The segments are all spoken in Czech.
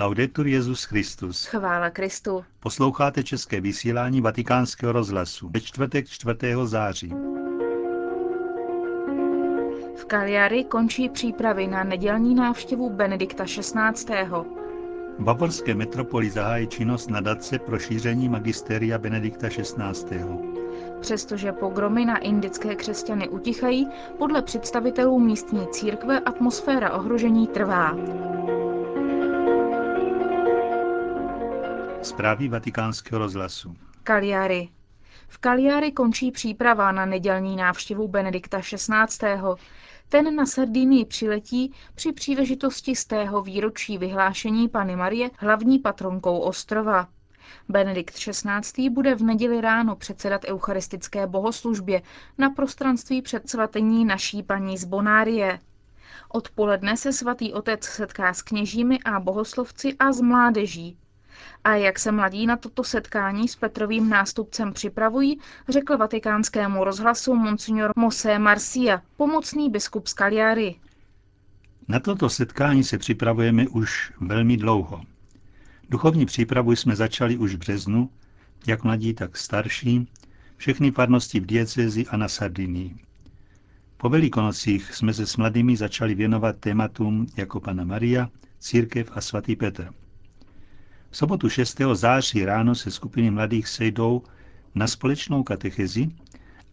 Laudetur Jezus Christus. Chvála Kristu. Posloucháte české vysílání Vatikánského rozhlasu ve čtvrtek 4. září. V Kaliari končí přípravy na nedělní návštěvu Benedikta XVI. Bavorské metropoli zahájí činnost nadace pro šíření magisteria Benedikta XVI. Přestože pogromy na indické křesťany utichají, podle představitelů místní církve atmosféra ohrožení trvá. Zprávy vatikánského rozhlasu. Kaliari. V Kaliari končí příprava na nedělní návštěvu Benedikta XVI. Ten na Sardinii přiletí při příležitosti z tého výročí vyhlášení Pany Marie hlavní patronkou ostrova. Benedikt XVI. bude v neděli ráno předsedat eucharistické bohoslužbě na prostranství před svatení naší paní z Bonárie. Odpoledne se svatý otec setká s kněžími a bohoslovci a s mládeží. A jak se mladí na toto setkání s Petrovým nástupcem připravují, řekl vatikánskému rozhlasu monsignor Mosé Marcia, pomocný biskup z Cagliari. Na toto setkání se připravujeme už velmi dlouho. Duchovní přípravu jsme začali už v březnu, jak mladí, tak starší, všechny farnosti v diecezi a na Sardinii. Po velikonocích jsme se s mladými začali věnovat tématům jako Pana Maria, církev a svatý Petr. V sobotu 6. září ráno se skupiny mladých sejdou na společnou katechezi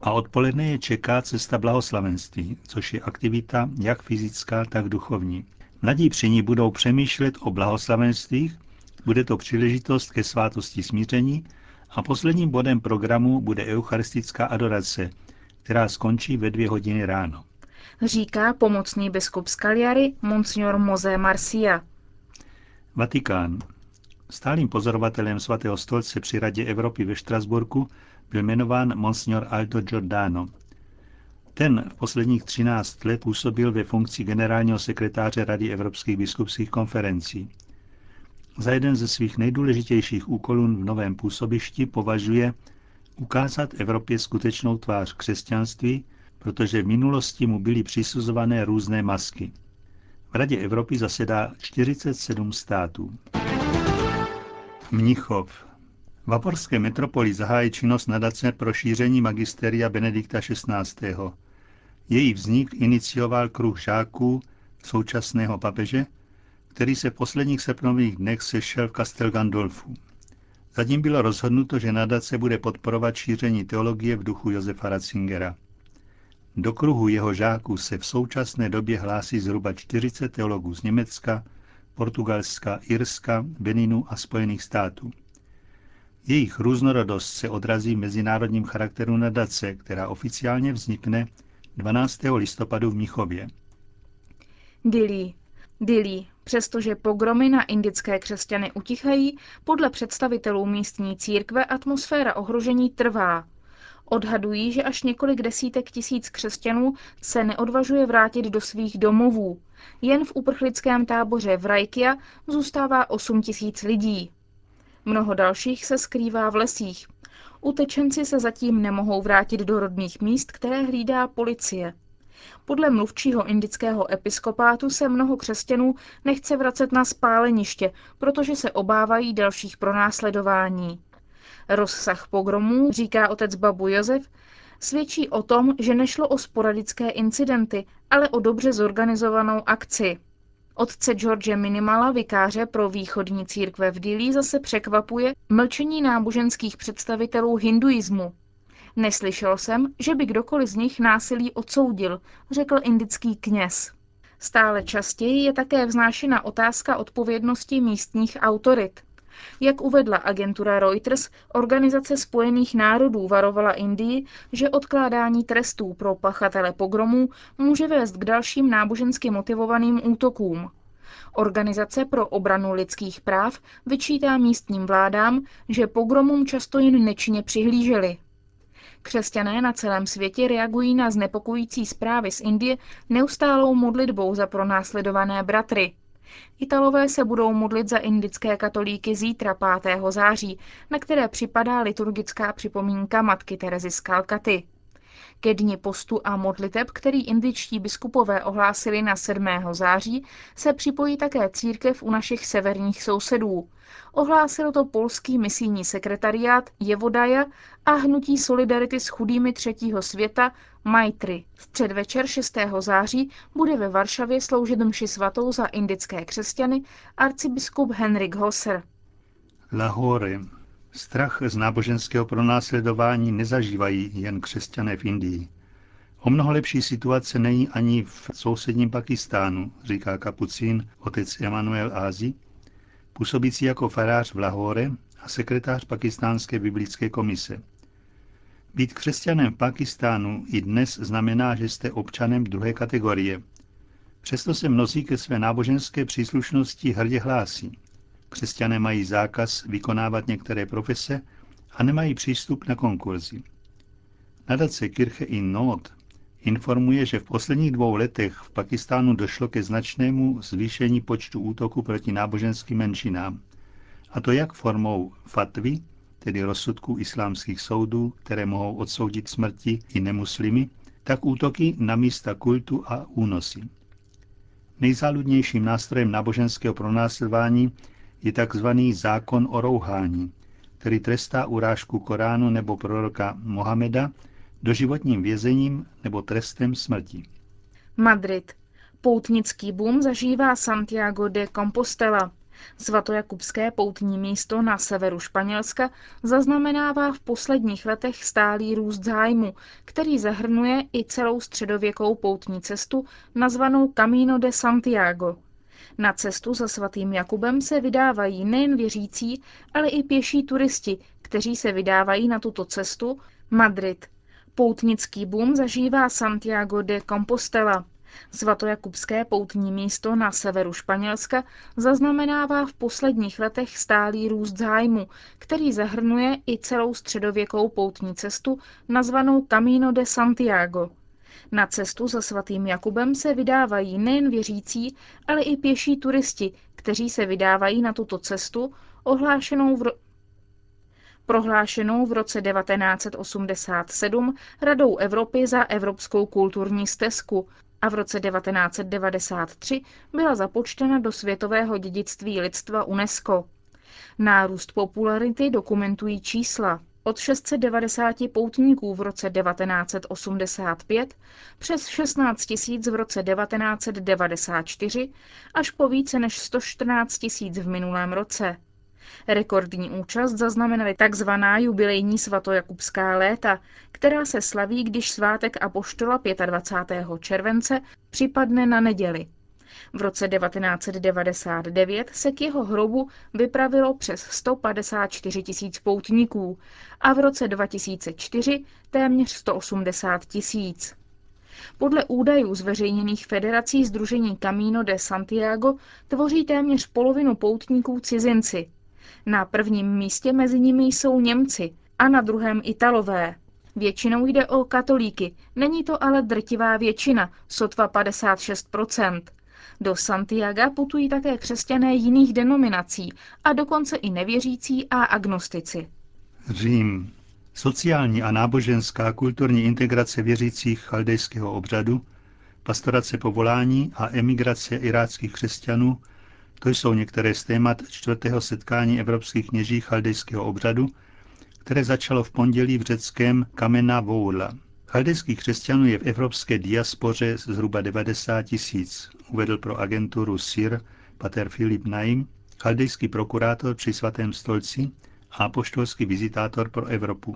a odpoledne je čeká cesta blahoslavenství, což je aktivita jak fyzická, tak duchovní. Mladí při ní budou přemýšlet o blahoslavenstvích, bude to příležitost ke svátosti smíření a posledním bodem programu bude eucharistická adorace, která skončí ve dvě hodiny ráno. Říká pomocný biskup z Cagliari, monsignor Mosé Marcia. Vatikán. Stálým pozorovatelem svatého stolce při Radě Evropy ve Štrasburku byl jmenován monsignor Aldo Giordano. Ten v posledních 13 let působil ve funkci generálního sekretáře Rady Evropských biskupských konferencí. Za jeden ze svých nejdůležitějších úkolů v novém působišti považuje ukázat Evropě skutečnou tvář křesťanství, protože v minulosti mu byly přisuzované různé masky. V Radě Evropy zasedá 47 států. Mnichov. Vaporské metropoli zahájí činnost nadace pro šíření magisteria Benedikta XVI. Její vznik inicioval kruh žáků současného papeže, který se v posledních srpnových dnech sešel v Castel Gandolfu. Zatím bylo rozhodnuto, že nadace bude podporovat šíření teologie v duchu Josefa Ratzingera. Do kruhu jeho žáků se v současné době hlásí zhruba 40 teologů z Německa, Portugalska, Irska, Beninu a Spojených států. Jejich různorodost se odrazí v mezinárodním charakteru nadace, která oficiálně vznikne 12. listopadu v Mnichově. Dili. Dili. Přestože pogromy na indické křesťany utichají, podle představitelů místní církve atmosféra ohrožení trvá. Odhadují, že až několik desítek tisíc křesťanů se neodvažuje vrátit do svých domovů. Jen v uprchlickém táboře v Rajkia zůstává 8 tisíc lidí. Mnoho dalších se skrývá v lesích. Utečenci se zatím nemohou vrátit do rodných míst, které hlídá policie. Podle mluvčího indického episkopátu se mnoho křesťanů nechce vracet na spáleniště, protože se obávají dalších pronásledování. Rozsah pogromů, říká otec Babu Josef, svědčí o tom, že nešlo o sporadické incidenty, ale o dobře zorganizovanou akci. Otce George Minimala, vikáře pro východní církve v Dili, zase překvapuje mlčení náboženských představitelů hinduismu. Neslyšel jsem, že by kdokoliv z nich násilí odsoudil, řekl indický kněz. Stále častěji je také vznášena otázka odpovědnosti místních autorit. Jak uvedla agentura Reuters, Organizace spojených národů varovala Indii, že odkládání trestů pro pachatele pogromů může vést k dalším nábožensky motivovaným útokům. Organizace pro obranu lidských práv vyčítá místním vládám, že pogromům často jen nečinně přihlíželi. Křesťané na celém světě reagují na znepokojící zprávy z Indie neustálou modlitbou za pronásledované bratry. Italové se budou modlit za indické katolíky zítra 5. září, na které připadá liturgická připomínka matky Terezy z Kalkaty. Ke dni postu a modliteb, který indičtí biskupové ohlásili na 7. září, se připojí také církev u našich severních sousedů. Ohlásil to polský misijní sekretariát Jevodaja a hnutí Solidarity s chudými třetího světa Maitri. V předvečer 6. září bude ve Varšavě sloužit mši svatou za indické křesťany arcibiskup Henrik Hosser. Lahore. Strach z náboženského pronásledování nezažívají jen křesťané v Indii. O mnoho lepší situace není ani v sousedním Pakistánu, říká kapucín otec Emanuel Ázi, působící jako farář v Lahore a sekretář pakistánské biblické komise. Být křesťanem v Pakistánu i dnes znamená, že jste občanem druhé kategorie. Přesto se mnozí ke své náboženské příslušnosti hrdě hlásí. Křesťané mají zákaz vykonávat některé profese a nemají přístup na konkurzy. Nadace Kirche in Not informuje, že v posledních dvou letech v Pakistánu došlo ke značnému zvýšení počtu útoků proti náboženským menšinám. A to jak formou fatvy, tedy rozsudků islámských soudů, které mohou odsoudit smrti i nemuslimy, tak útoky na místa kultu a únosy. Nejzáludnějším nástrojem náboženského pronásledování je tzv. zákon o rouhání, který trestá urážku Koránu nebo proroka Mohameda doživotním vězením nebo trestem smrti. Madrid. Poutnický boom zažívá Santiago de Compostela. Svatojakubské poutní místo na severu Španělska zaznamenává v posledních letech stálý růst zájmu, který zahrnuje i celou středověkou poutní cestu nazvanou Camino de Santiago. Na cestu za svatým Jakubem se vydávají nejen věřící, ale i pěší turisti, kteří se vydávají na tuto cestu Madrid. Poutnický boom zažívá Santiago de Compostela. Svatojakubské poutní místo na severu Španělska zaznamenává v posledních letech stálý růst zájmu, který zahrnuje i celou středověkou poutní cestu nazvanou Camino de Santiago. Na cestu za svatým Jakubem se vydávají nejen věřící, ale i pěší turisti, kteří se vydávají na tuto cestu, ohlášenou v ro- prohlášenou v roce 1987 Radou Evropy za evropskou kulturní stezku a v roce 1993 byla započtena do světového dědictví lidstva UNESCO. Nárůst popularity dokumentují čísla od 690 poutníků v roce 1985 přes 16 tisíc v roce 1994 až po více než 114 tisíc v minulém roce. Rekordní účast zaznamenaly tzv. jubilejní svatojakubská léta, která se slaví, když svátek Apoštola 25. července připadne na neděli. V roce 1999 se k jeho hrobu vypravilo přes 154 tisíc poutníků a v roce 2004 téměř 180 tisíc. Podle údajů zveřejněných Federací Združení Camino de Santiago tvoří téměř polovinu poutníků cizinci. Na prvním místě mezi nimi jsou Němci a na druhém Italové. Většinou jde o katolíky, není to ale drtivá většina, sotva 56 do Santiaga putují také křesťané jiných denominací a dokonce i nevěřící a agnostici. Řím. Sociální a náboženská kulturní integrace věřících chaldejského obřadu, pastorace povolání a emigrace iráckých křesťanů, to jsou některé z témat čtvrtého setkání evropských kněží chaldejského obřadu, které začalo v pondělí v řeckém Kamena Voula. Chaldejských křesťanů je v evropské diaspoře zhruba 90 tisíc, uvedl pro agenturu SIR pater Filip Naim, chaldejský prokurátor při svatém stolci a poštolský vizitátor pro Evropu.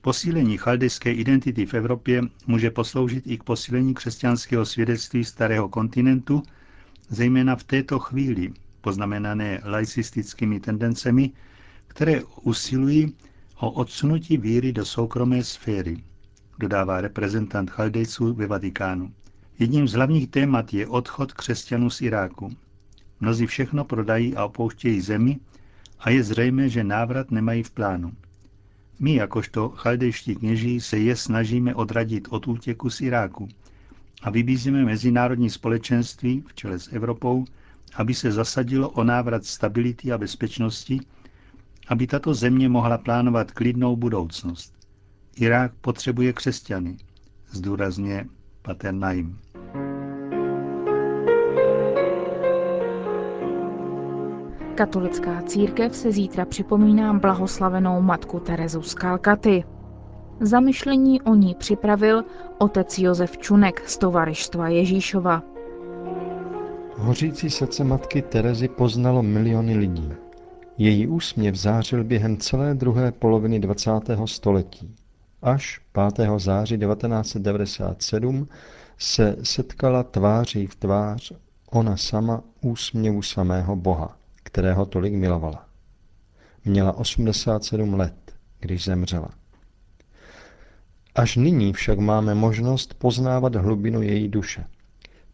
Posílení chaldejské identity v Evropě může posloužit i k posílení křesťanského svědectví starého kontinentu, zejména v této chvíli, poznamenané laicistickými tendencemi, které usilují o odsunutí víry do soukromé sféry, dodává reprezentant Chaldejců ve Vatikánu. Jedním z hlavních témat je odchod křesťanů z Iráku. Mnozí všechno prodají a opouštějí zemi a je zřejmé, že návrat nemají v plánu. My, jakožto chaldejští kněží, se je snažíme odradit od útěku z Iráku a vybízíme mezinárodní společenství v čele s Evropou, aby se zasadilo o návrat stability a bezpečnosti, aby tato země mohla plánovat klidnou budoucnost. Irák potřebuje křesťany, zdůrazně Pater Naim. Katolická církev se zítra připomíná blahoslavenou matku Terezu z Kalkaty. Zamyšlení o ní připravil otec Josef Čunek z tovarištva Ježíšova. Hořící srdce matky Terezy poznalo miliony lidí. Její úsměv zářil během celé druhé poloviny 20. století. Až 5. září 1997 se setkala tváří v tvář ona sama úsměvu samého Boha, kterého tolik milovala. Měla 87 let, když zemřela. Až nyní však máme možnost poznávat hlubinu její duše.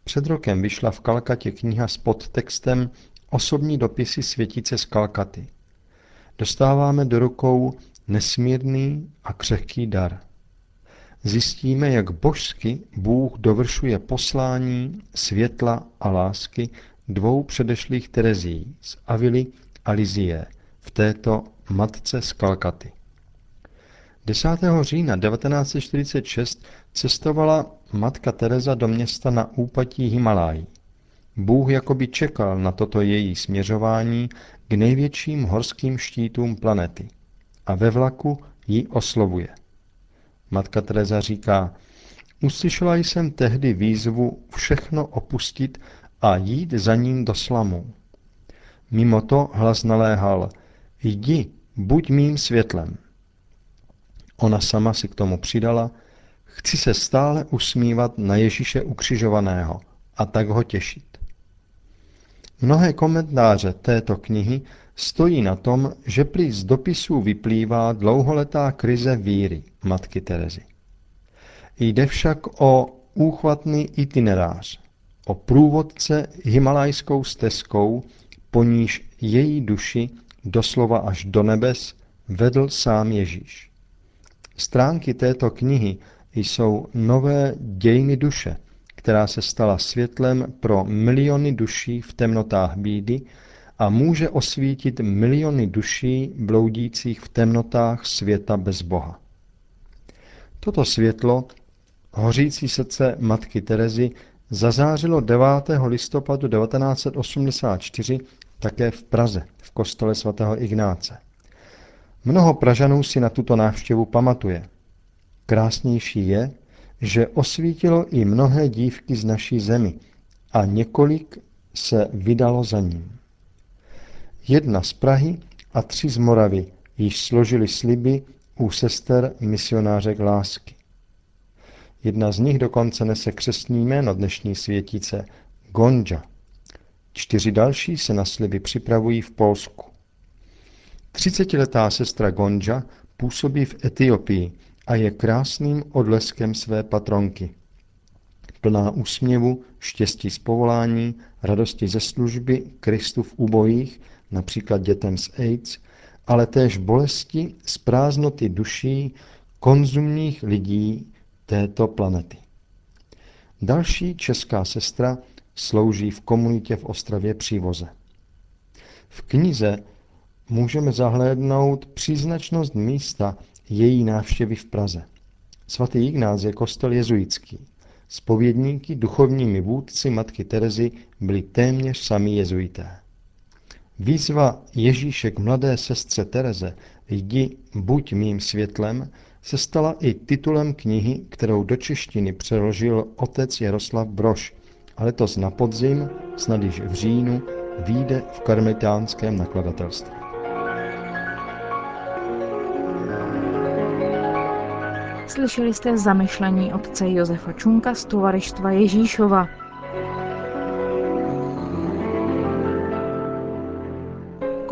Před rokem vyšla v Kalkatě kniha s podtextem Osobní dopisy světice z Kalkaty. Dostáváme do rukou nesmírný a křehký dar. Zjistíme, jak božsky Bůh dovršuje poslání světla a lásky dvou předešlých Terezí z Avily a Lizie v této matce z Kalkaty. 10. října 1946 cestovala matka Teresa do města na úpatí Himalají. Bůh jakoby čekal na toto její směřování k největším horským štítům planety a ve vlaku ji oslovuje. Matka Teresa říká, uslyšela jsem tehdy výzvu všechno opustit a jít za ním do slamu. Mimo to hlas naléhal, jdi, buď mým světlem. Ona sama si k tomu přidala, chci se stále usmívat na Ježíše ukřižovaného a tak ho těšit. Mnohé komentáře této knihy stojí na tom, že prý z dopisů vyplývá dlouholetá krize víry matky Terezy. Jde však o úchvatný itinerář, o průvodce himalajskou stezkou, po níž její duši doslova až do nebes vedl sám Ježíš. Stránky této knihy jsou nové dějiny duše, která se stala světlem pro miliony duší v temnotách bídy a může osvítit miliony duší bloudících v temnotách světa bez Boha. Toto světlo, hořící srdce matky Terezy, zazářilo 9. listopadu 1984 také v Praze, v kostele svatého Ignáce. Mnoho Pražanů si na tuto návštěvu pamatuje. Krásnější je, že osvítilo i mnohé dívky z naší zemi a několik se vydalo za ním. Jedna z Prahy a tři z Moravy již složili sliby u sester misionářek lásky. Jedna z nich dokonce nese křesní jméno dnešní světice Gonja. Čtyři další se na sliby připravují v Polsku. Třicetiletá sestra Gonja působí v Etiopii a je krásným odleskem své patronky. Plná úsměvu, štěstí z povolání, radosti ze služby, Kristu v ubojích, například dětem z AIDS, ale též bolesti z prázdnoty duší konzumních lidí této planety. Další česká sestra slouží v komunitě v Ostravě Přívoze. V knize můžeme zahlédnout příznačnost místa její návštěvy v Praze. Svatý Ignác je kostel jezuitský. Spovědníky, duchovními vůdci matky Terezy byli téměř sami jezuité. Výzva Ježíše k mladé sestře Tereze Jdi, buď mým světlem, se stala i titulem knihy, kterou do češtiny přeložil otec Jaroslav Broš a letos na podzim, snad již v říjnu, výjde v karmelitánském nakladatelství. Slyšeli jste zamyšlení otce Josefa Čunka z tovarištva Ježíšova.